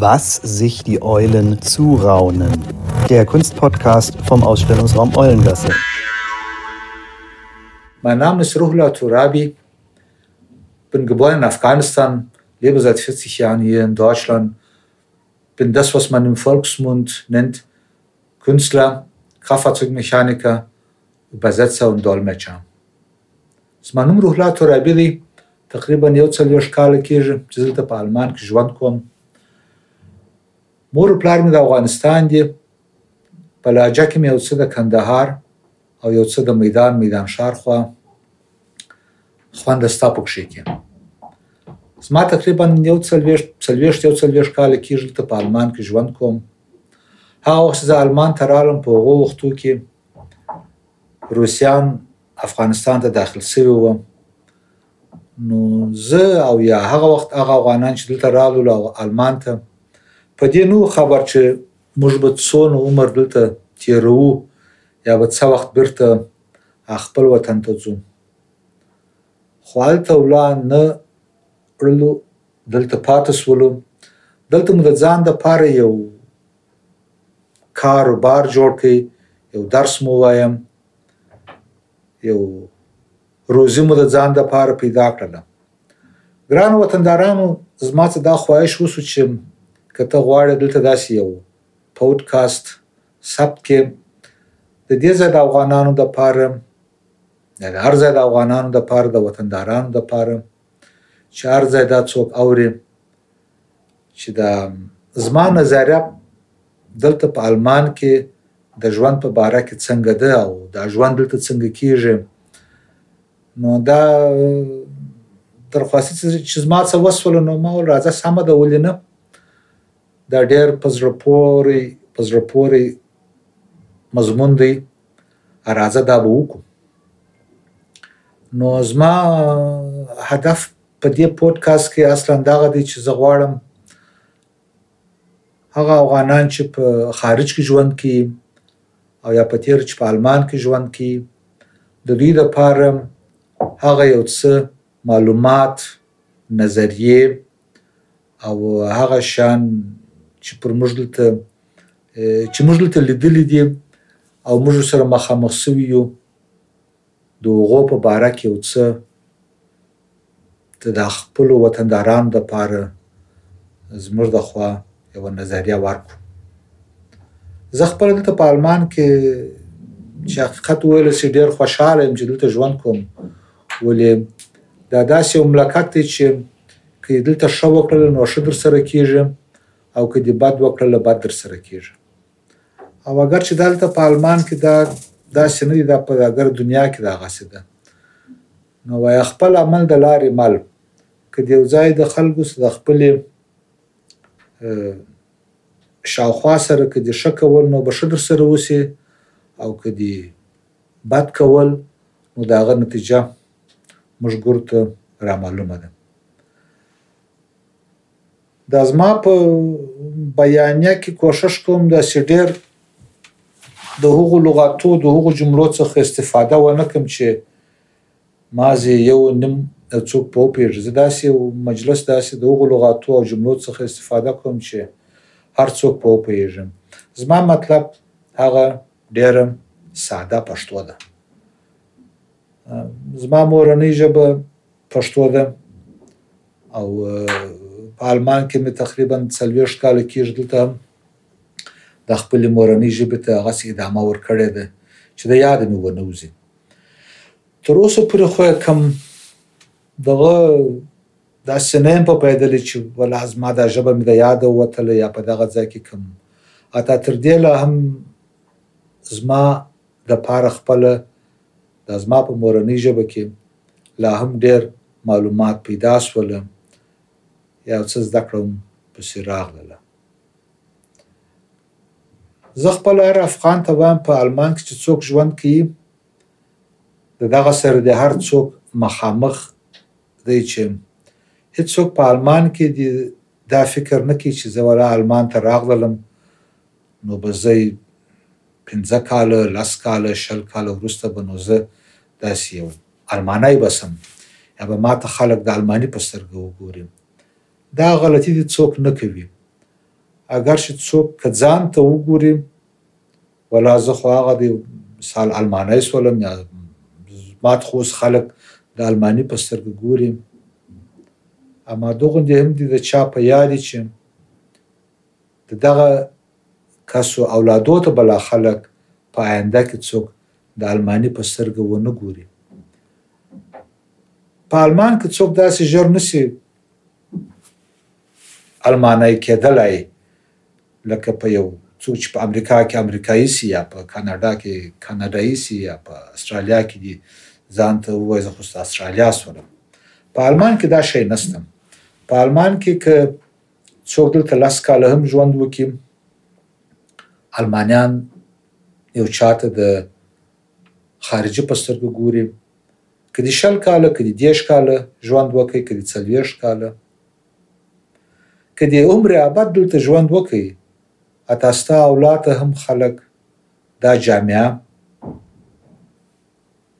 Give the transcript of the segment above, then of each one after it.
was sich die Eulen zuraunen. Der Kunstpodcast vom Ausstellungsraum Eulengasse. Mein Name ist Ruhla Turabi, bin geboren in Afghanistan, lebe seit 40 Jahren hier in Deutschland, bin das, was man im Volksmund nennt, Künstler, Kraftfahrzeugmechaniker, Übersetzer und Dolmetscher. زما نوم روح الله ترابي دی تقریبا یو څلوېښت کاله کېږي چې دلته په آلمان کې ژوند کوم مور پلار مې د افغانستان دي په لهجه کې مې یو څه د کندهار او یو څه د میدان میدان ښار خوا خوند ستا پکښې کې زما تقریبا یو څلوېښت څلوېښت یو څلوېښت کاله کېږي دلته په آلمان کې ژوند کوم هغه وخت زه آلمان ته رالم په هغو وختو کې روسیان افغانستان ته داخل شوی وم نو زه او یا هغه وخت هغه افغانان چې دلته رالو او آلمان ته په دې نو خبر چې موږ به څونه عمر دلته تیرو یا به څه وخت بیرته خپل وطن ته ځو خو هلته ولا نه کړلو دلته پاتې شولو دلته مو د ځان دپاره یو کاروبار جوړ کړئ یو درس مو وایم یو روزي مو د ځان د پاره پیدا کړله ګران وطندارانو زما څه دا خواهش وسو چې که ته غواړې دلته داسې یو پودکاسټ ثبت کې د دې ځای د افغانانو د پاره یعنی هر ځای د افغانانو د پاره د وطندارانو د پاره چې هر ځای دا څوک اوري چې دا زما نظریه دلته په آلمان کې د ژوند په باره کې څنګه ده او دا ژوند دلته څنګه کیږي نو دا درخواست چې زما څه وسول نو ما ول راځه سم ده ولې نه دا ډېر پزړه پوري پزړه پوري مضمون دی راځه دا به وکړو نو زما هدف په دې پودکاسټ کې اصلا دا غدي چې زه غواړم هغه افغانان چې په خارج کې ژوند کوي او یا په تیر چې په آلمان کې ژوند کوي د دوی لپاره هغه یو څه معلومات نظریه او هغه شان چې پر موږ دلته چې موږ دلته لیدلي دي او موږ سره مخامخ سوي یو د هغو په باره کې یو څه ته د خپلو وطندارانو دپاره زموږ د خوا یوه نظریه ورکړو زه خپله دلته په آلمان کې چې حقیقت ویل سي ډېر خوشحاله یم چې دلته ژوند کوم ولې دا داسې یو مملکت دی چې که یې دلته ښه وکړله نو ښه درسره کېږي او که دې بد وکړله بد درسره کېږي او اګر چې دلته په آلمان کې دا داسې نه دي دا په اګر دنیا کې دغسې ده نو وایه خپل عمل د لارې مل که د یو ځای د خلکو سره د خپلې شاوخوا سره که دې ښه کول نو به ښه درسره وسي او که دې بد کول نو د هغه نتیجه موږ ګور ته رامعلومه ده دا زما په بیانیه کې کوشش کوم دا چې ډېر د هغو لغاتو د هغو جملو څخه استفاده ونه کوم چې ما زه یو نیم څوک په پیژ زه داسې مجلس داسې د هغو لغاتو او جملو څخه استفاده کوم چې هر څوک په پیژم زما مطلب هغه ډېر ساده پښتو ده زما مورنۍ ژبه پښتو ده او په آلمان کې مې تقریبا څلوېښت کاله کېږي دلته هم د خپلې مورنۍ ژبې ته هغسې ادامه ورکړې ده چې د یاده مې ونه وځي تر اوسه پورې خو یې کوم دغه داسې نه یم په پیدلی چې ولا زما دا ژبه مې د یاده ووتله یا په دغه ځای کې کوم حتی تر دې لا هم زما لپاره خپله دا زما په مورنۍ ژبه کې لا هم ډېر معلومات پیدا شول یاو څه زده کړه هم پسې راغلله. زه خپله هر افغان ته وایم په آلمان کې چې څوک ژوند کوي د دغه سره د هر څوک مخامخ دی چې هیڅوک په آلمان کې د دا فکر نه کوي چې زه ولا آلمان ته راغللم نو به زه پنځه کاله، لس کاله، شل کاله وروسته به نو زه داسې یو المانی به سم یا به ما ته خلک د المانی په سترګه وګوري. دا غلطي دې څوک نه کوي. اګر چې څوک که ځان ته وګوري ولا زه خو هغه دی مثال المانی سولم یا ما ته خو اوس خلک د المانی په سترګه ګوري. هماغوندې هم دي د چا په یاد چې د دغه کسو اولادو ته به لا خلک په آینده کې څوک د آلماني په سترګه ونه ګوري. په آلمان کې څوک داسې ژر نسي آلمانی کېدلای لکه په یو څوک چې په امریکا کې امریکایي سي یا په کاناډا کې کاناډایي سي یا په استرالیا کې دي ځان ته ووایي زه خو استرالیا سولم په آلمان کې دا شی نسته په آلمان کې که څوک دلته لس کاله هم ژوند وکړي المانیان یو چاته د خارجي په سترګه ګوري که دې شل کاله که دې دېرش کاله ژوند وکړي که دې څلوېښت کاله که دې عمر ابد دلته ژوند وکړي حتی ستا اولاد ته هم خلک دا جامعه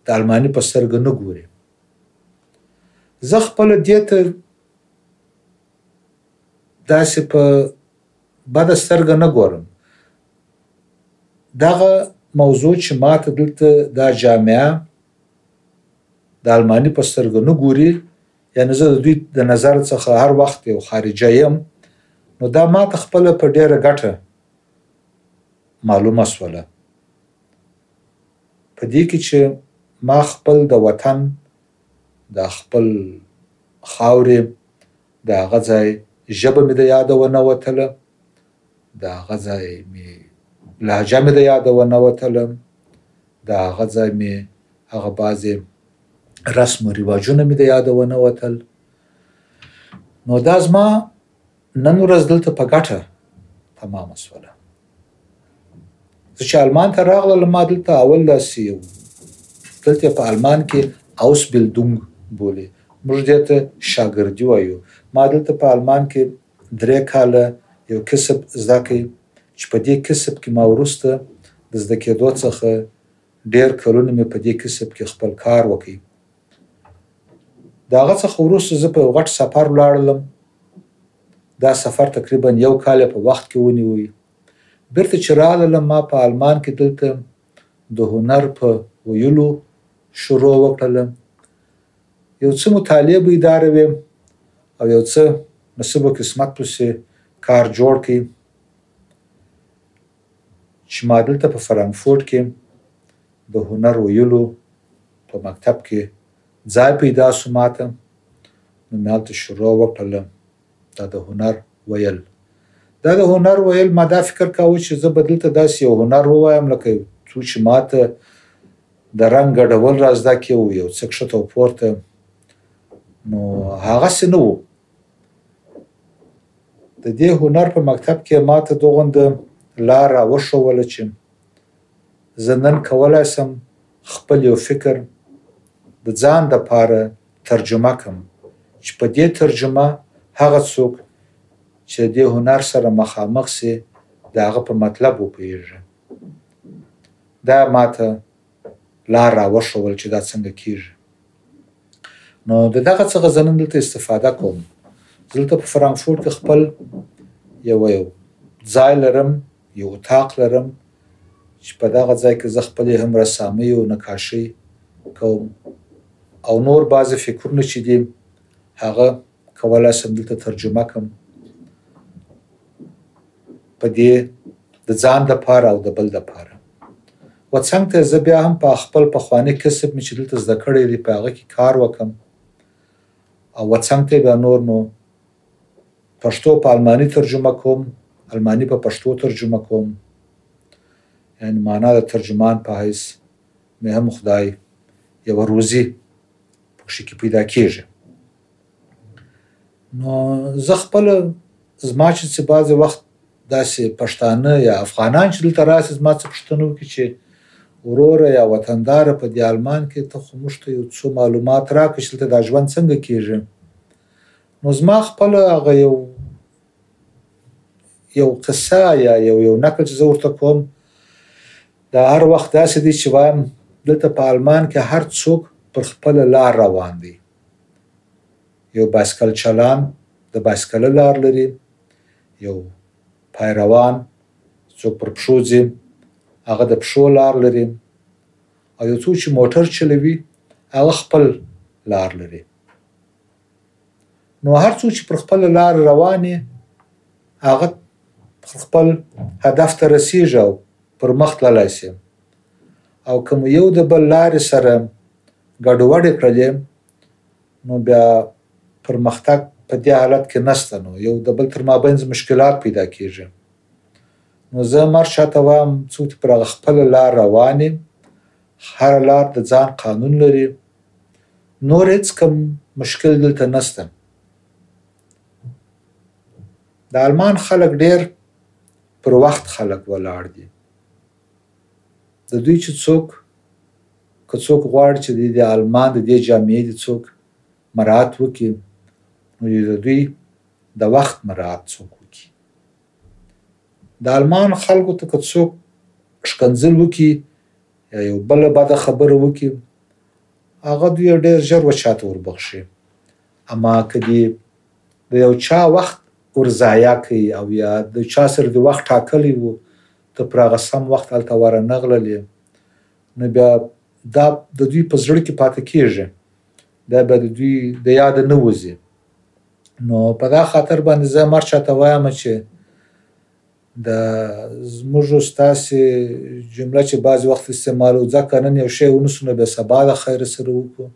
د الماني په سترګه نه ګوري زه خپله دې ته داسې په بده سترګه نه ګورم دغه موضوع چې ماته دلته دا جامعه د الماني په سترګه نه ګوري یعنی زه د دوی د نظر څخه هر وخت یو خارجه یم نو دا ماته خپل په ډیره ګټه معلومه سوله په دې کې چې ما خپل د وطن د خپل خاورې د هغه ځای ژبه مې د یاده ونه وتله، د هغه ځای مې لهجه مې د یاده ونه وتله، د هغه ځای مې هغه بعضې رسم و رواجونه مې د یاده ونه وتل، نو دا زما نن ورځ دلته په ګټه تمامه سوله زه چې آلمان ته راغلم ما دلته اول داسې یو دلته په آلمان کې اوس بلدونګ بولي موږ دې ته شاګردي وایو ما دلته په آلمان کې درې کاله یو کسب زده کړ چې په دې کسب کې ما وروسته د زده کېدو څخه ډېر کلونه مې په دې کسب کې خپل کار وکړ د هغه څخه وروسته زه په یو غټ سفر ولاړلم دا سفر تقریبا یو کال په وخت کې ونیوی بیرته چې راللم ما په آلمان کې دلته د هنر په ویلو شروع وکړله یو څه مطالعه به اداره ویم او یو څه نصیب و قسمت پسې کار جوړ کړي چې ما دلته په فرانکفورت کې د هنر ویلو په مکتب کې ځای پیدا سو ماته نو مې هلته شروع وکړله دا د هنر ویل دا د هنر ویل ما دا فکر کاوه چې زه به دلته داسې یو هنر ووایم لکه څو چې ماته د رنګ ګډول را زده کې او یو څه کښته او پورته نو هغسې نه وو د دې هنر په مکتب کې ما ته دغوند لار را وښوله چې زه نن کولای سم خپل یو فکر د ځان د پاره ترجمه کم چې په دې ترجمه هغه څوک چې د دې هنر سره مخامخ سي د هغه په مطلب وپوهېږي دا ما ته لار راوښول چې دا څنګه کېږي. نو د دغه څخه زه نن دلته استفاده کوم. زه دلته په فرانکفورت کې خپل یو یو ځای لرم، یو اتاق لرم چې په دغه ځای کې زه خپلې هم رسامۍ او نقاشۍ کوم او نور بعضې فکرونه چې دي هغه کولای شم دلته ترجمه کم په دې د ځان د پاره او د بل د پاره و څنګ ته زه بیا هم په خپل پخوانی کسب مې چې دلته زده کړی دی په هغه کې کار وکم او و څنګ ته بیا نور نو پښتو په الماني ترجمه کوم الماني په پښتو ترجمه کوم یعنی معنا د ترجمان په حیث نو هم خدای یوه روزي پکښې کې پیدا کېږي نو زه خپل زما چې څه بعضې وخت داسې پښتانه یا افغانان چې دلته راسي زما څه پوښتنه وکړي چې وروره یا وطنداره په دې آلمان کې ته خو موږ ته یو څو معلومات راکړي چې دلته دا ژوند څنګه کېږي نو زما خپل هغه یو یو قصه یا یو یو نقل چې زه ورته کوم دا هر وخت داسې دی چې وایم دلته په آلمان کې هر څوک پر خپل لار روان دی یو بایسکل چلان د بایسکل لار لري یو پایروان څوک پر پښو ځي هغه د پښو لار لري او یو څوک چې موټر چلوي هغه خپل لار لري نو هر څوک چې پر خپله لار روان یې هغه پر خپل هدف ته رسیږي او پر مخ تللی شي او که مو یو د بل لارې سره ګډوډې کړلې نو بیا پرمختګ په دې حالت کې نشته نو یو د بل تر مابینځ مشکلات پیدا کیږي نو زه مرشا ته وایم څوک پر خپل لار رواني هره لار د ځان قانون لري نور هیڅ کوم مشکل دلته نسته د آلمان خلک ډیر پر وخت خلک ولاړ دي د دوی چې څوک که څوک غواړي چې د آلمان د دې جامعې دي څوک مراعات وکړي نو د دوی د وخت مراعات څوک وکړي د المان خلکو ته که څوک ښکنځل وکړي یا یو بله بده خبره وکړي هغه دوی ډېر ژر و چاته وربخښي اما که دي د یو چا وخت ورضایع کوي او یا د چا سره دي وخت ټاکلی وو ته پر هغه سم وخت هلته ورنه غللې نو بیا دا د دوی په زړه کې پاتې کېږي دا بیا د دوی د یاده نه وځي. نو په دا خاطر باندې زه مر چاته وایم چې د زموږ ستاسو جمله چې بعضی وخت استعمالو ځکه نن یو شی ونسو نو به سبا د خیر سره وکړو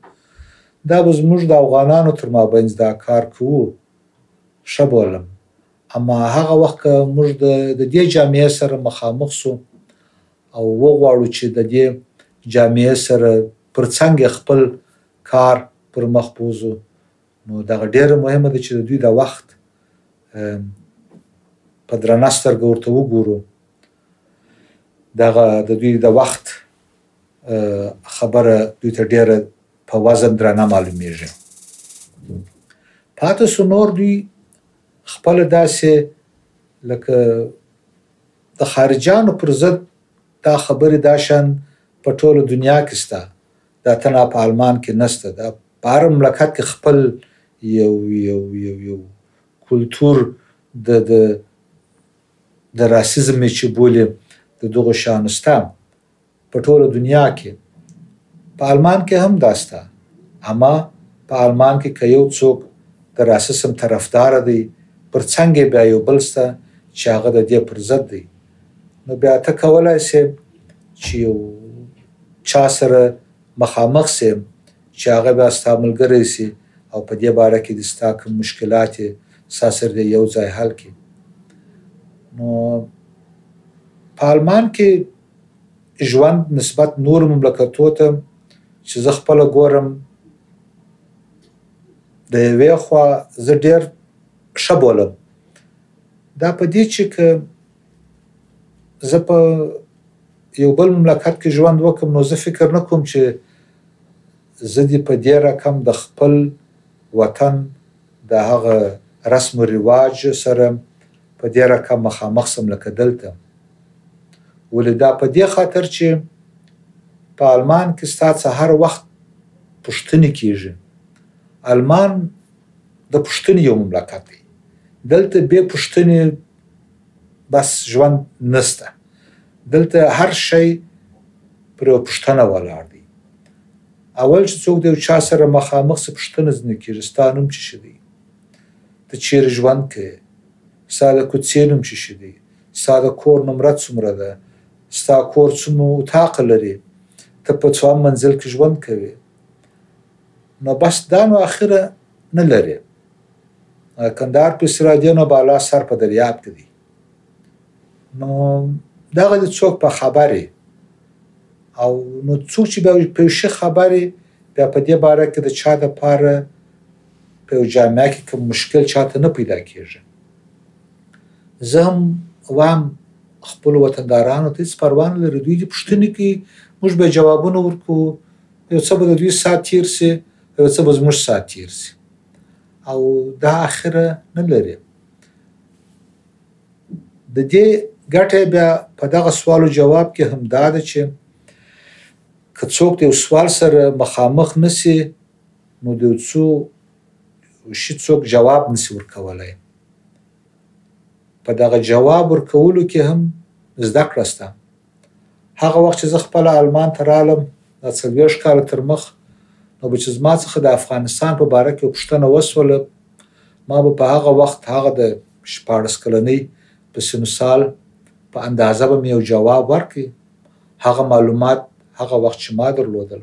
دا به زموږ د افغانانو تر مابین دا کار کوو ښه بولم اما هغه وخت که موږ د د دې جامعې سره مخامخ سو او وغواړو چې د دې جامعې سره پر څنګ خپل کار پر مخ بوزو نو دغه ډېره مهمه ده چې د دوی د وخت په درنه سترګه ورته وګورو دغه د دوی د وخت خبره دوی ته ډېره په وزن درنه معلومیږي پاتې سو نور دوی خپل داسې لکه د خارجانو پر ضد دا خبرې دا شان په ټوله دنیا کې سته دا تنها په آلمان کې نشته، دا په هر مملکت کې خپل یو یو یو یو کلتور د د د راسیزم یې چې بولي د دغو شیانو شته په ټوله دنیا کې په آلمان کې هم دا شته اما په آلمان کې که یو څوک د راسیسم طرفدار دی پر څنګ یې بیا یو بل شته چې هغه د دې پر ضد دی نو بیا ته کولای سې چې یو چا سره مخامخ سې چې هغه بیا ستا ملګری سي او په دې باره کې دې ستا کوم مشکلات یې ستا سره دې یو ځای حل کړي. نو په آلمان کې ژوند نسبت نورو مملکتو ته چې زه خپله ګورم د یوې خوا زه ډېر ښه بولم دا په دې چې که زه په یو بل مملکت کې ژوند وکم نو زه فکر نه کوم چې زه دې په دې رقم د خپل وطن د هغه رسم و رواج سره په دې رقم مخامخ سم لکه دلته ولې دا په دې خاطر چې په آلمان کې ستا څه هر وخت پوښتنې کېږي آلمان د پوښتنې یو مملکت دی دلته بې پوښتنې بس ژوند نشته دلته هر شی پر یو پوښتنه ولاړ دی اول چې څوک د یو چا سره مخامخ سي پوښتنه ځنې کېږي ستا نوم چې شي دی ته چیرې ژوند کوې ستا د کوڅې نوم چې شي دی ستا د کور نمره څومره ده ستا کور څومره اتاق لري ته په څوم منزل کې ژوند کوي نو بس دا نو اخره نه لري کندهار په سراجه نو بالا سر په دریاب کې دی نو دغه د څوک په خبره او نو څوک چې په شي خبره بیا په دې باره کې د چا د پاره په یو جامعه کې کوم مشکل چاته نه پیدا کیږي زه هم وام خپل وطندارانو ته هیڅ پروا نه لري دوی دې پوښتنې کوي موږ به جوابونه ورکو یو څه به د دوی ساعت تیر شي او یو څه به زموږ ساعت تیر شي او دا اخره نه لري د دې ګټه بیا په دغه سوالو جواب کې هم دا ده چې که څوک د یو سوال سره مخامخ نسی نو د یو څو شي څوک جواب نسی ورکولای په دغه جواب ورکولو کې هم زده کړه سته هغه وخت چې زه خپله آلمان ته رالم، دا څلوېښت کاله تر مخ، نو به چې زما څخه د افغانستان په باره کې پوښتنه وشوله، ما به په هغه وخت، هغه د شپاړس کلنۍ په سن و سال په اندازه به مې یو جواب ورکړ، هغه معلومات هغه وخت چې ما درلودل.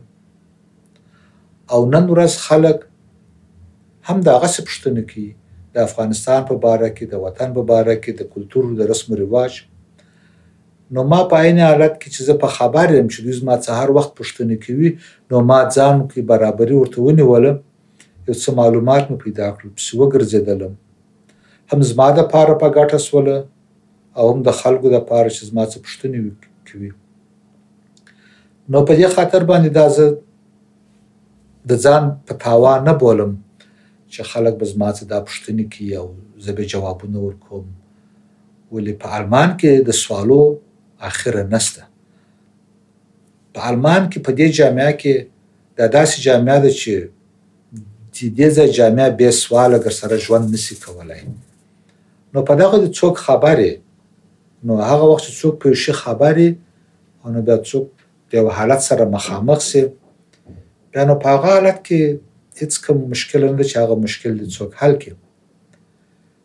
او نن ورځ خلک هم دغسې پوښتنه کوي، د افغانستان په باره کې، د وطن په باره کې، د کلتور، د رسم و رواج، نو ما په عین حالت کې چې زه په خبر یم چې دوی زما څخه هر وخت پوښتنې کوي نو ما ځان کې برابري ورته ونیوله، یو څه معلومات مې پیدا کړل، پسې وګرځېدلم، هم زما لپاره په ګټه شول او هم د خلکو لپاره چې زما څخه پوښتنې کوي. نو په دې خاطر باندې دا زه د ځان په تاوان نه بولم چې خلک به زما څخه دا پوښتنې کوي او زه به جوابونه ورکوم. ولې په ارمان کې د سوالو اخره نشته په ارمان کې په دې جامعه کې دا داسې جامعه ده چې چې دې ځای جامعه بې سواله در سره ژوند نسی کولای نو په دغه دې څوک خبرې نو هغه وخت چې څوک په شي خبرې او نو بیا څوک د یو حالت سره مخامخ سي بیا نو په هغه حالت کې هیڅ کوم مشکل نه چې هغه مشکل دې څوک حل کړي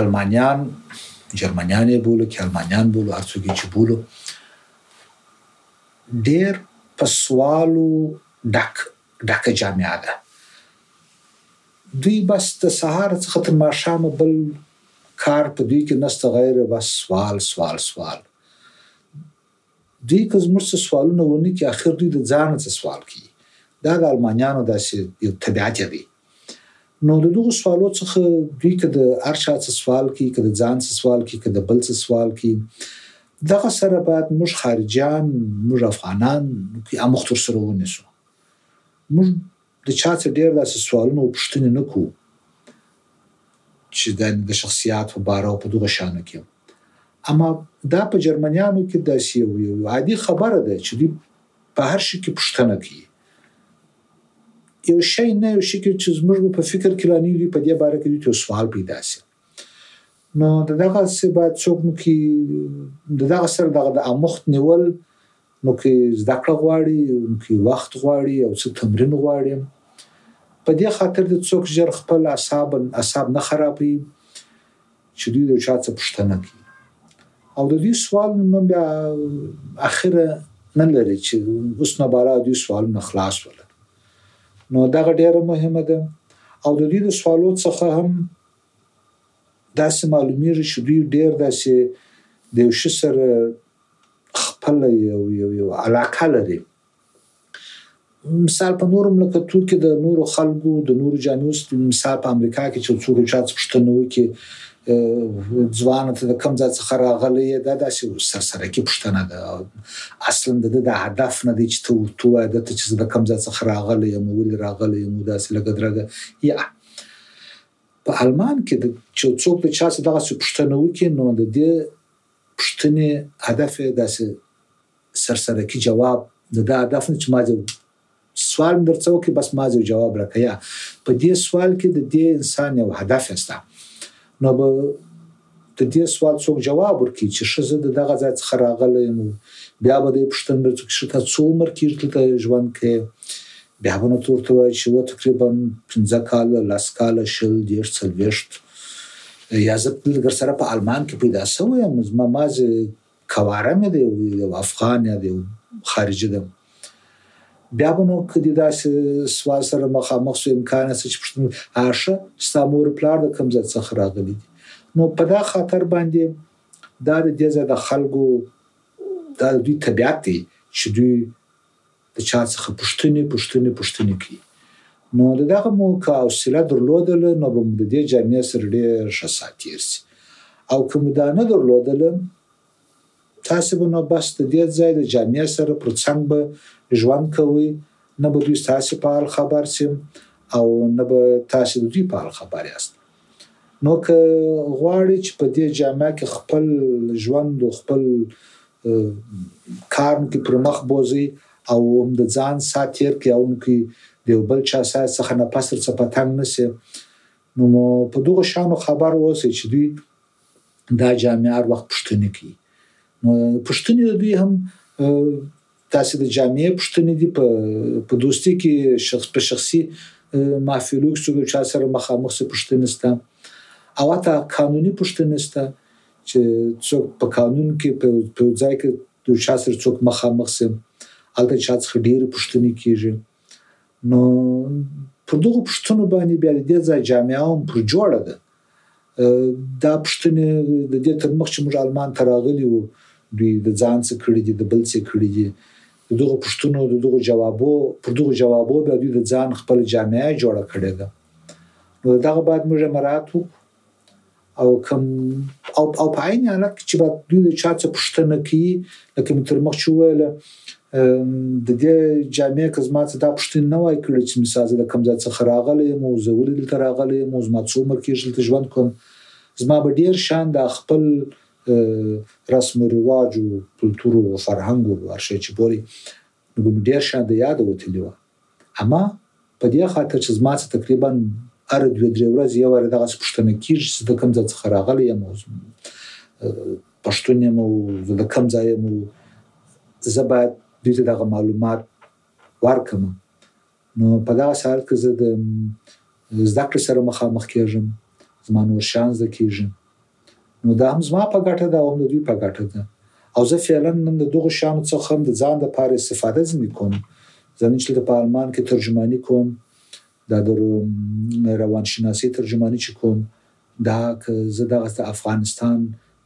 المانیان، جرمنیان یې بولو که المانیان بولو، هر څوک یې چې بولو، ډېر په سوالو ډک ډکه جامعه ده. دوی بس د سهار څخه تر ماښامه بل کار په دوی کې نشته غیر بس سوال سوال سوال. دوی که زموږ څه سوالونه ونه کړي اخر دوی د ځانه څه سوال کوي دا د المانیانو داسې یو طبیعت دی نو د دغو سوالو څخه دوی که د هر چا څه سوال کوي که د ځان څه سوال کوي که د بل څه سوال کوي دغه سره باید موږ خارجیان موږ افغانان اموخت ورسره ونیسو موږ د چا څخه ډېر داسې سوالونه او پوښتنې نه کوو چې د د شخصیات په باره او په دغو شیانو کې اما دا په جرمنیانو کې داسې یو یو عادي خبره ده چې دوی په هر شي کې پوښتنه کوي یو شی نه یو شي کې چې زموږ په فکر کې لا نه وي په دې باره کې دوی ته سوال پیدا شي نو د دغه څه باید څوک نو کې د دغه سره دغه د اموخت نیول نو که زده کړه غواړي، نو که وخت غواړي او څه تمرین غواړي. په دې خاطر دې څوک ژر خپل اعصاب اعصاب نه خرابوي چې دوی د یو چا څه پوښتنه کوي او د دوی سوال نو بیا اخره نه لري چې اوس نو بارا دوی سوالونه خلاص ول نو دغه ډیره مهمه ده او د دوی د سوالو څخه هم داسې معلومېږي چې دوی ډېر داسې د یو شي سره خپله یو یو یو علاقه لري مثال په نورم لکه تو کې د نورو خلکو د نورو جامعو مثال په امریکا کې چې څوک چا څه پوښتنه وکړي ځوان ته د کم ځای څخه راغلی یې دا داسې سر سره کې پوښتنه ده اصلا د د هدف نه دی چې ته ورته وایې دته چې د کم ځای څخه راغلی یم ولې راغلی یم داسې لګه درګه یا په آلمان کې چې څوک د چا څخه دغسې پوښتنه وکړي نو د دې پوښتنې هدف یې داسې سرسرکي جواب د ده هدف نه چې ما یو سوال مې درڅه وکړي بس ما یو جواب راکړه یا په دې سوال کې د دې انسان یو هدف شته نو به د دې سوال څوک جواب ورکوي چې ښه زه د دغه ځای څخه راغلی یم او بیا به دی پوښتنه درته وکړي ښه تا څو عمر کېږي دلته ژوند کوې؟ بیا به نو ته ورته وایې چې و تقریبا پنځه کاله، لس کاله، شل، دېرش، څلوېښت یا زه دلته درسره په آلمان کې پیدا شوی یم، زما مازې کواره مې د یو افغان یا د یو خارجي ده بیا به نو که دې داسې سوال سره مخامخ سو امکان هسته چې پوښتنه هغه ستا مور پلار د کوم ځای څخه راغلي دي نو په دا خاطر باندې دا د دې ځای د خلکو دا د دوی طبیعت دی چې دوی د چا څخه پوښتنې، پوښتنې، پوښتنې کوي. نو د دغه مو که حوصله درلودله نو به مو د دې جامعې سره ډېر ښه ساعت تېر شي. او که مو دا نه درلودله تاسې به نو بس د دې ځای د جامعې سره پر څنګ به ژوند کوئ، نه به دوی ستاسې په حال خبر شي او نه به تاسې د دوی په حال خبر یاست. نو که غواړي چې په دې جامعه کې خپل ژوند او خپل کار کې پر مخ بوزي او هم د ځان سا تیر کې او کې د یو بل چا سا څخه نفس رڅه پتنګ نسی نو مو په دغه شانو خبر اوسي چې دوی دا جامعه هر وخت پوښتنې کوي نو پوښتنې د دوی هم تاسو د جامعې پوښتنې دي په په دوستي کې شخص په شخصي محفلو کې څوک چا سره مخامخ سي پوښتنې سته او حتی قانوني پوښتنې سته چې څوک په قانون کې په په ځای کې د چا سره څوک مخامخ سي هلته چا څخه ډېرې پوښتنې کیږي نو پر دغو پوښتنو باندې بیا د دې ځای جامعه هم پر جوړه ده دا پوښتنې د دې تر مخ چې موږ آلمان ته راغلي وو دوی د ځان څه کړي دي د بل څه کړي دي د دغو پوښتنو د دغو جوابو پر دغو جوابو بیا دوی د ځان خپل جامعه جوړه کړې ده نو دغه باید موږ مراعات وکړو او کوم او او په عین حالت کې چې باید دوی د چا څه پوښتنه کوي لکه مې تر مخ چې وویل هم د دې جامعې که زما څخه دا پوښتنې نه وای کړې چې مثال زه له کوم ځای څخه راغلی یم او زه ولې دلته راغلی یم او زما څو عمر کېږي دلته ژوند کوم، زما به ډېر شیان دا خپل رسم و رواج و کلتور و فرهنګ و هر شی چې بولئ نو به مې ډېر شیان د یاده وتلي وای. اما په دې خاطر چې زما څخه تقریبا هره دوې درې ورځې یو وارې دغسې پوښتنه کېږي چې زه د کوم ځای څخه راغلی یم او پښتون یم او زه د کوم ځای یم زه باید دوی ته دغه معلومات ورکړم نو په دغه حالت کې زه د زده کړې سره مخامخ کېږم زما نور شیان زده کېږي نو دا هم زما په ګټه ده او هم د دوی په ګټه ده او زه فعلا نن د دغو شیانو څخه هم د ځان لپاره استفاده ځینې کوم زه نن چې دلته په آلمان کې ترجماني کوم دا د روانشناسۍ ترجماني چې کوم دا که زه دغه د افغانستان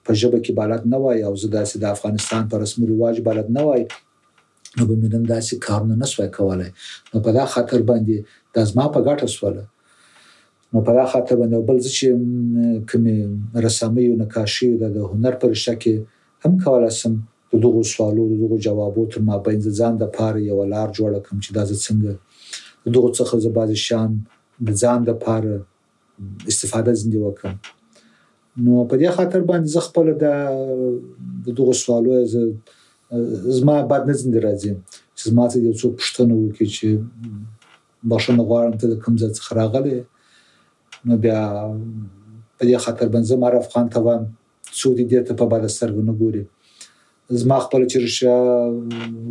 په ژبه کې بلد نه وای او زه داسې د افغانستان په رسمي رواج بلد نه وای نو به مې نن داسې کارونه نه سوای کولای، نو په دا خاطر باندې دا زما په ګټه سوله. نو په دا خاطر باندې او بل زه چې کومې رساميو، نقاشيو د د هنر په رشته کې هم کولای سم د دغو سوالو، د دغو جوابو تر مابين زه ځان د پاره يوه لار جوړه کړم چې دا زه څنګه د دغو څخه زه بعضې شيان د ځان د پاره استفاده ځنې وکړم نو په دې خاطر باندې زه خپل د دغه سوالو زه زما بد نه ځنې راځي چې زما څه یو څو پښتنه وکړي چې بښنه غواړم ته د کوم ځای څخه راغلی نو بیا په دې خاطر باندې زه مار افغان ته وایم څو دي دې ته په بده سترګه نه ګوري زما خپل چې رښتیا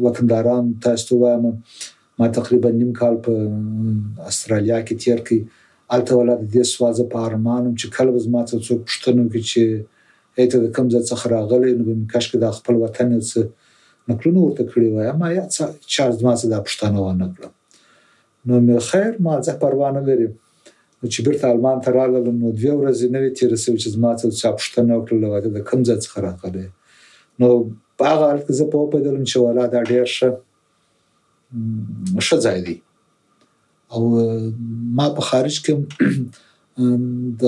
وطنداران تاسو ته وایم ما تقریبا نیم کال په استرالیا کې تیر کړ الته ولا د دې سوازه په ارمانم چې کله به زما څخه څوک پوښتنه وکړي چې ایته د کوم ځای څخه راغلی نو به مې کش کې د خپل وطن یو څه نکلونه ورته کړي وای ما یا څه چا زما څخه دا پوښتنه ونه کړه نو مې خیر ما ځه پروا نه لري نو چې بیرته المان ته راللم نو دوې ورځې نه وې تیرې شوې چې زما څخه چا پوښتنه وکړه له واده د کوم ځای څخه راغلی نو په هغه حالت کې زه په وپیدلم چې والا دا ډیر ښه ښه ځای دی او ما په خارج کې د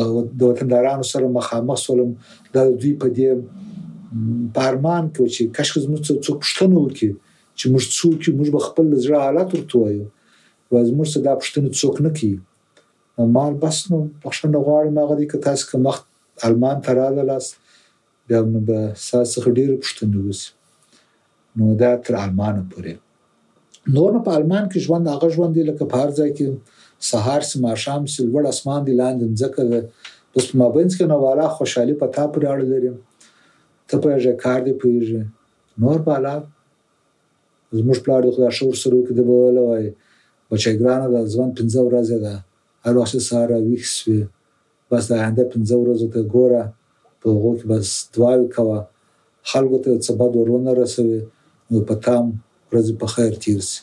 وطندارانو سره مخامخ سولم دا دوی په دې په ارمان کې چې کشکې زموږ څه څوک پوښتنه وکړي چې موږ څوک یو موږ به خپل د زړه حالت ورته وایو و زموږ څه دا پوښتنه څوک نه کوي مال بس نو بخښنه غواړم هغه دې که تاسو کوم وخت آلمان ته راغلاست بیا نو به ستا څخه ډېرې پوښتنې وشي، نو دا تر آلمانه پورې. نور نو په آلمان کې ژوند هغه ژوند دی لکه په هر ځای کې، سهار شي، ماښام شي، لوړ اسمان دی، لاندې مځکه ده، بس په مابینځ کې نو والا خوشحالي په تا پورې اړه لري، ته پوهېږې، کار دې پوهېږي، نور بالا. زموږ پلار دې خدای ښه ورسره وکړي، ده به ویل وایي، بچی ګرانه دا ژوند پنځه ورځې ده، هر وخت چې سهار را ویښ شوې بس د آینده پنځه ورځو ته ګوره، په هغو کې بس دعاوې کوه، خلکو ته څه بد ور ونه رسوې، نو په تا هم ورځې په خیر تیر شي.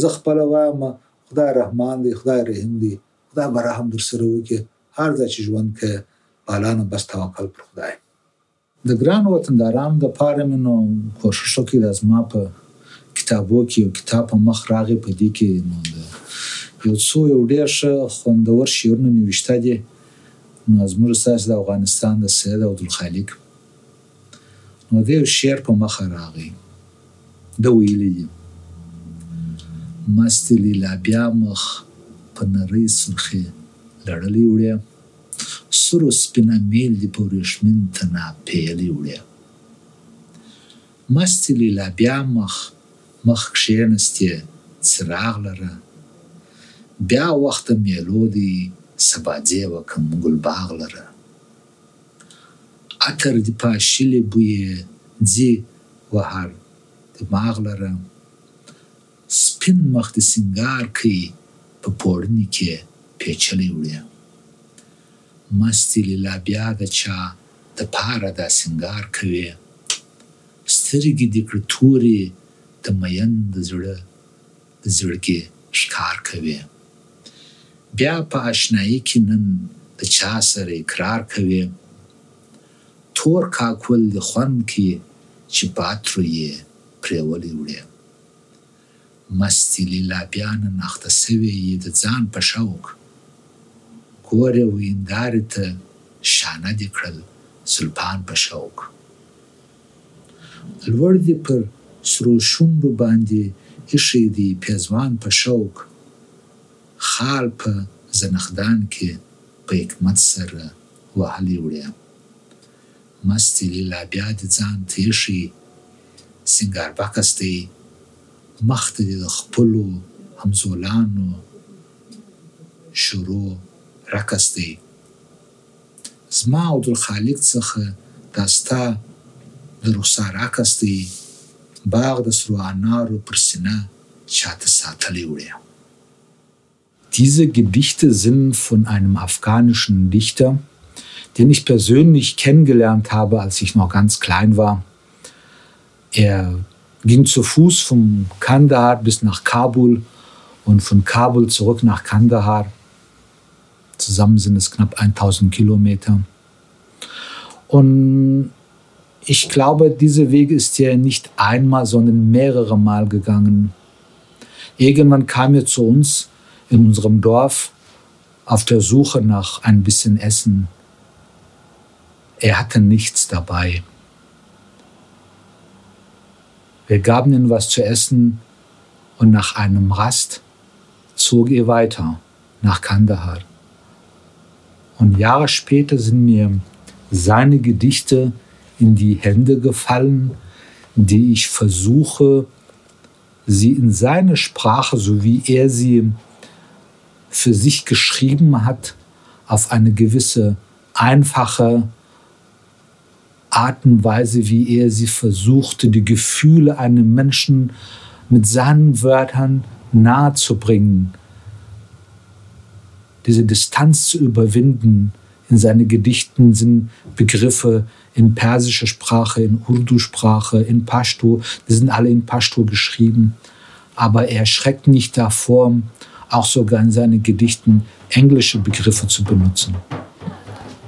زه خپله وایم خدای رحمان دی، خدای رحیم دی، خدای به رحم درسره وکړي، هر ځای چې ژوند کوې په الله نه بس توکل پر خدای. د ګرانو وطندارانو د پاره مې نو کوښښ وکړ دا زما په کتابو کې یو کتاب په مخ راغی په دې کې نو د یو څو یو ډېر ښه خوندور شعرونه نوشته دي نو زموږ ستاسې د افغانستان د سید عبدالخالق نو د یو شعر په مخه راغی د ویلي دي مستې لیلا بیا مخ په نرۍ سرخې لړلی وړې. سور و سپینه میل دي په وریښمین تناب پییلی وړې مستې لیلا بیا مخ مخ کښینستې څراغ لره بیا وخت د میلو دی سبا ځې وکم ګل باغ لره عطر دي پاشلی بویې ځي وهر دماغ لره. سپین مخ دې سینګار کړي په پوړني کې پېچلی وړې مستې لیلا بیا د چا د پاره دا سینګار کوې سترګې دې کړه تورې د مین د زړه د زړګي ښکار کوې بیا په اشنایي کې نن د چا سره اقرار کوې تور کاکول دې خوند کړي چې په عطرو یې پرېولی وړې. مستي ليلا بيا نن اخته شوې يې د ځان په شوق ګورې او هيندارې ته شانه دې کړل زلفان په شوق لوړ دې پر سرو شونډو باندې ايښی دی پېزوان په شوق خال په زنخدان کې په حکمت سره وهلی وړې مست لیلا بیا دې ځان ته ایښی سینګار بکس دی مخ ته دې د خپلو همزولانو شروع رکس دی زما عبدالخالق څخه دا ستا د رخسار عکس دی باغ د سرو انارو پر سینه چاته ساتلی وړې. Diese Gedichte sind von einem afghanischen Dichter, den ich persönlich kennengelernt habe, als ich noch ganz klein war. Er ging zu Fuß von Kandahar bis nach Kabul und von Kabul zurück nach Kandahar. Zusammen sind es knapp 1000 Kilometer. Und ich glaube, dieser Weg ist er nicht einmal, sondern mehrere Mal gegangen. Irgendwann kam er zu uns in unserem Dorf auf der Suche nach ein bisschen Essen. Er hatte nichts dabei. Wir gaben ihm was zu essen und nach einem Rast zog er weiter nach Kandahar. Und Jahre später sind mir seine Gedichte in die Hände gefallen, die ich versuche, sie in seine Sprache, so wie er sie für sich geschrieben hat, auf eine gewisse einfache Art und Weise, wie er sie versuchte, die Gefühle einem Menschen mit seinen Wörtern nahezubringen, diese Distanz zu überwinden. In seinen Gedichten sind Begriffe in persischer Sprache, in Urdu-Sprache, in Pashto, die sind alle in Pashto geschrieben. Aber er schreckt nicht davor, auch sogar in seinen Gedichten englische Begriffe zu benutzen.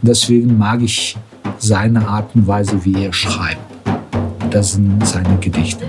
Deswegen mag ich seine Art und Weise, wie er schreibt. Das sind seine Gedichte.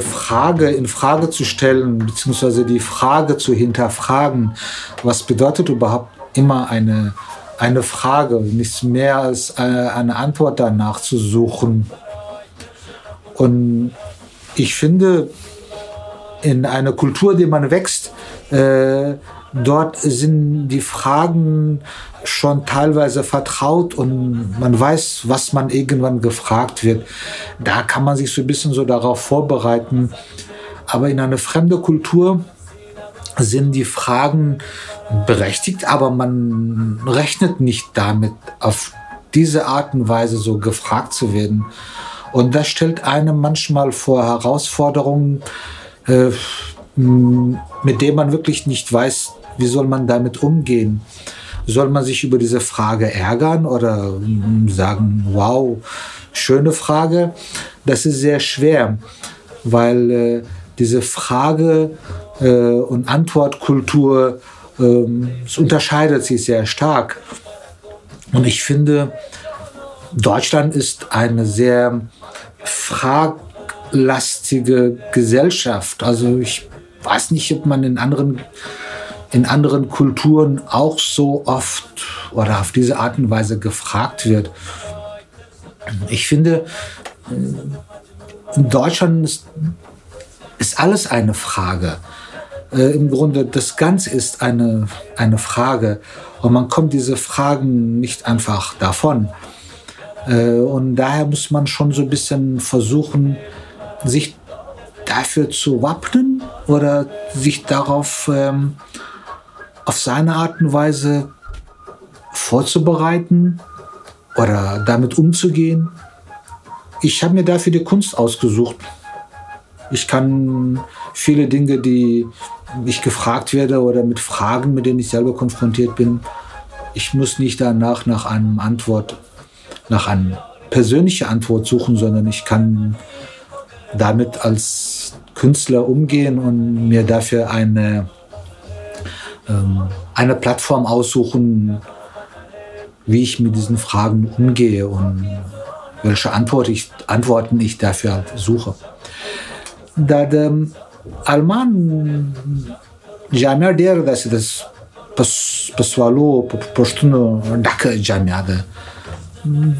Frage in Frage zu stellen, beziehungsweise die Frage zu hinterfragen, was bedeutet überhaupt immer eine, eine Frage, nichts mehr als äh, eine, Antwort danach zu suchen. Und ich finde, in einer Kultur, die man wächst, äh, dort sind die Fragen schon teilweise vertraut und man weiß, was man irgendwann gefragt wird. Da kann man sich so ein bisschen so darauf vorbereiten. Aber in einer fremden Kultur sind die Fragen berechtigt, aber man rechnet nicht damit, auf diese Art und Weise so gefragt zu werden. Und das stellt einem manchmal vor Herausforderungen, äh, mit denen man wirklich nicht weiß, wie soll man damit umgehen soll man sich über diese Frage ärgern oder hm, sagen, wow, schöne Frage? Das ist sehr schwer, weil äh, diese Frage äh, und Antwortkultur ähm, es unterscheidet sich sehr stark. Und ich finde, Deutschland ist eine sehr fraglastige Gesellschaft. Also ich weiß nicht, ob man in anderen in anderen Kulturen auch so oft oder auf diese Art und Weise gefragt wird. Ich finde, äh, in Deutschland ist, ist alles eine Frage. Äh, Im Grunde, das Ganze ist eine, eine Frage. Und man kommt diese Fragen nicht einfach davon. Äh, und daher muss man schon so ein bisschen versuchen, sich dafür zu wappnen oder sich darauf ähm, äh, auf seine Art und Weise vorzubereiten oder damit umzugehen. Ich habe mir dafür die Kunst ausgesucht. Ich kann viele Dinge, die ich gefragt werde oder mit Fragen, mit denen ich selber konfrontiert bin, ich muss nicht danach nach einem Antwort, nach einer persönlichen Antwort suchen, sondern ich kann damit als Künstler umgehen und mir dafür eine ähm, eine Plattform aussuchen, wie ich mit diesen Fragen umgehe und welche Antwort ich, Antworten ich dafür halt suche. Da der Alman جامعه ډېره داسې د په سوالو او په پښتنو ډکه جامعه ده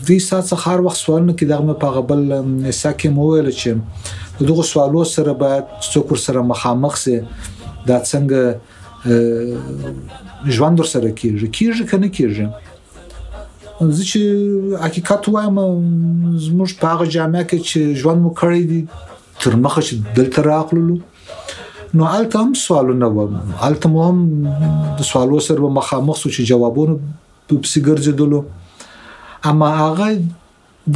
دوی ساته خار وخت سوالونه کې دغه په غبل ساکه مو ویل چې دغه سوالو سره باید څوک سره مخامخ سي دا څنګه ژوند سره کیږي کیږي کنه کیږي زه چې حقیقت وایم زموږ په هغه جامعه کې چې ژوند مو کړی دی تر مخه چې دلته راغلو نو هلته هم سوالونه و هلته مو هم د سوالو سره به مخامخ سو چې جوابونه په پسې ګرځېدلو اما هغه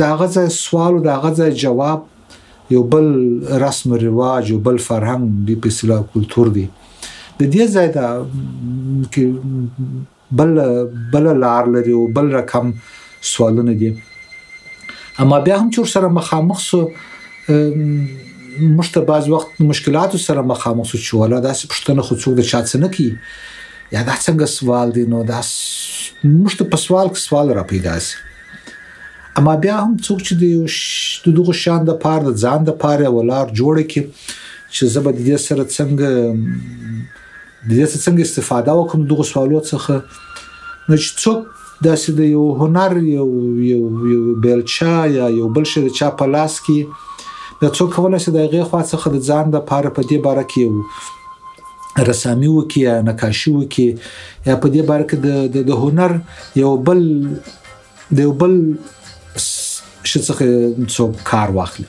د هغه ځای سوال او د هغه ځای جواب یو بل رسم او رواج یو بل فرهنګ دی په اصطلاح کلتور دی د دې ځای دا کې بل بل لار لري او بل رقم سوالونه دي اما بیا هم چې سره مخامخ سو مشته بعض وخت مشکلات سره مخامخ سو چې ولا داسې پښتنه خو څوک د چا څه نه کی یا دا څنګه سوال دی نو دا مشته په سوال کې سوال را پیدا سي اما بیا هم څوک چې د یو د دغه شان د پاره د ځان د پاره ولار جوړ کی چې زبد دې سره څنګه د دې څخه څنګه استفاده وکړم د دغو سوالو څخه نو چې څوک داسې د یو هنر یو یو یو بیلچا یا یو بل شی د چا په لاس کې د څوک کولای شي د هغې خوا څخه د ځان د پاره په دې باره کې یو رسامي وکړي یا نقاشي وکړي یا په دې باره کې د د هنر یو بل د یو بل شي څخه څوک کار واخلي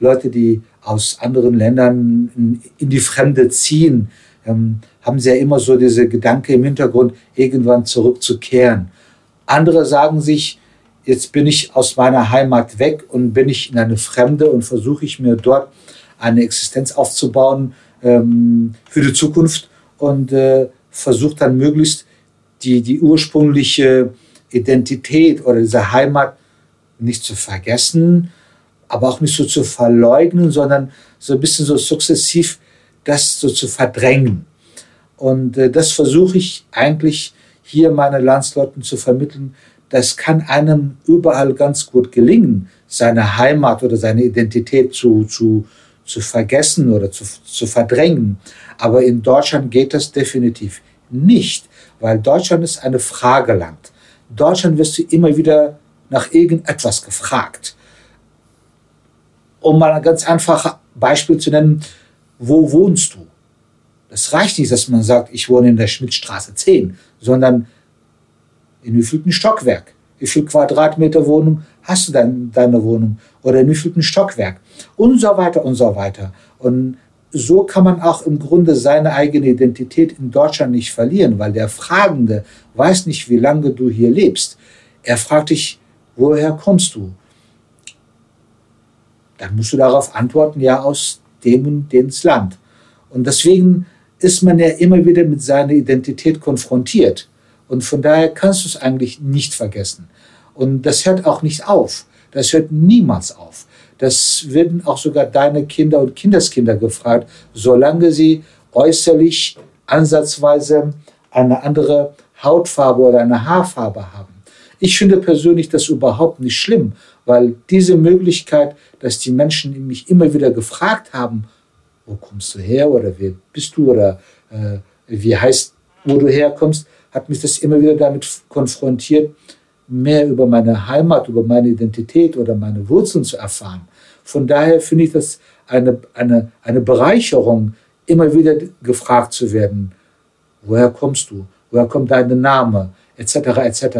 Leute, die aus anderen Ländern in die Fremde ziehen, ähm, haben sie ja immer so diese Gedanke im Hintergrund, irgendwann zurückzukehren. Andere sagen sich, jetzt bin ich aus meiner Heimat weg und bin ich in eine Fremde und versuche ich mir dort eine Existenz aufzubauen ähm, für die Zukunft und äh, versuche dann möglichst die, die ursprüngliche Identität oder diese Heimat nicht zu vergessen, aber auch nicht so zu verleugnen, sondern so ein bisschen so sukzessiv das so zu verdrängen. Und äh, das versuche ich eigentlich hier meinen Landsleuten zu vermitteln, das kann einem überall ganz gut gelingen, seine Heimat oder seine Identität zu, zu, zu vergessen oder zu, zu verdrängen. Aber in Deutschland geht das definitiv nicht, weil Deutschland ist eine Frageland. In Deutschland wirst du immer wieder nach irgendetwas gefragt. Um mal ein ganz einfaches Beispiel zu nennen, wo wohnst du? Das reicht nicht, dass man sagt, ich wohne in der Schmidtstraße 10, sondern in wie wievielten Stockwerk, wie viel Quadratmeter Wohnung hast du dann deine Wohnung oder in wie wievielten Stockwerk und so weiter und so weiter. Und so kann man auch im Grunde seine eigene Identität in Deutschland nicht verlieren, weil der Fragende weiß nicht, wie lange du hier lebst. Er fragt dich, woher kommst du? Dann musst du darauf antworten, ja, aus dem und dem Land. Und deswegen ist man ja immer wieder mit seiner Identität konfrontiert. Und von daher kannst du es eigentlich nicht vergessen. Und das hört auch nicht auf. Das hört niemals auf. Das werden auch sogar deine Kinder und Kindeskinder gefragt, solange sie äußerlich ansatzweise eine andere Hautfarbe oder eine Haarfarbe haben. Ich finde persönlich das überhaupt nicht schlimm, weil diese Möglichkeit, dass die Menschen mich immer wieder gefragt haben, wo kommst du her oder wer bist du oder äh, wie heißt, wo du herkommst, hat mich das immer wieder damit konfrontiert, mehr über meine Heimat, über meine Identität oder meine Wurzeln zu erfahren. Von daher finde ich das eine, eine, eine Bereicherung, immer wieder gefragt zu werden, woher kommst du, woher kommt dein Name, etc., etc.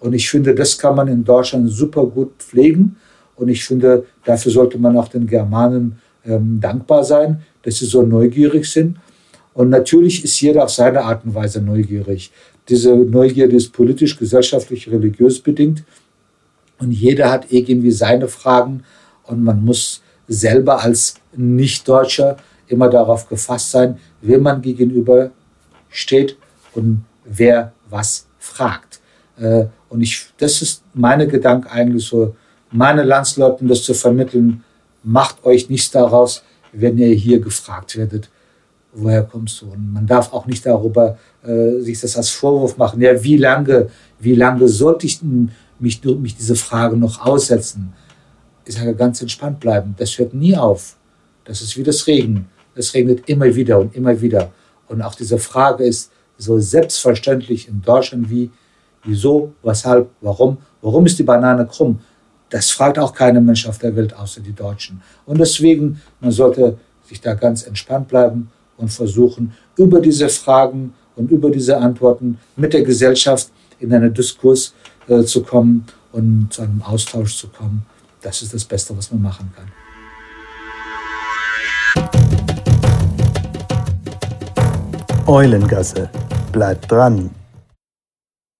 Und ich finde, das kann man in Deutschland super gut pflegen. Und ich finde, dafür sollte man auch den Germanen ähm, dankbar sein, dass sie so neugierig sind. Und natürlich ist jeder auf seine Art und Weise neugierig. Diese Neugierde ist politisch, gesellschaftlich, religiös bedingt. Und jeder hat irgendwie seine Fragen. Und man muss selber als Nichtdeutscher immer darauf gefasst sein, wem man gegenüber steht und wer was fragt. Äh, und ich, das ist meine Gedanke eigentlich so, meine Landsleuten das zu vermitteln, macht euch nichts daraus, wenn ihr hier gefragt werdet, woher kommst du? Und man darf auch nicht darüber äh, sich das als Vorwurf machen. Ja, wie lange, wie lange sollte ich mich, mich diese Frage noch aussetzen? Ich sage ganz entspannt bleiben. Das hört nie auf. Das ist wie das Regen. Es regnet immer wieder und immer wieder. Und auch diese Frage ist so selbstverständlich in Deutschland wie wieso, weshalb, warum. Warum ist die Banane krumm? Das fragt auch keine Mensch auf der Welt außer die Deutschen. Und deswegen, man sollte sich da ganz entspannt bleiben und versuchen, über diese Fragen und über diese Antworten mit der Gesellschaft in einen Diskurs äh, zu kommen und zu einem Austausch zu kommen. Das ist das Beste, was man machen kann. Eulengasse. Bleibt dran.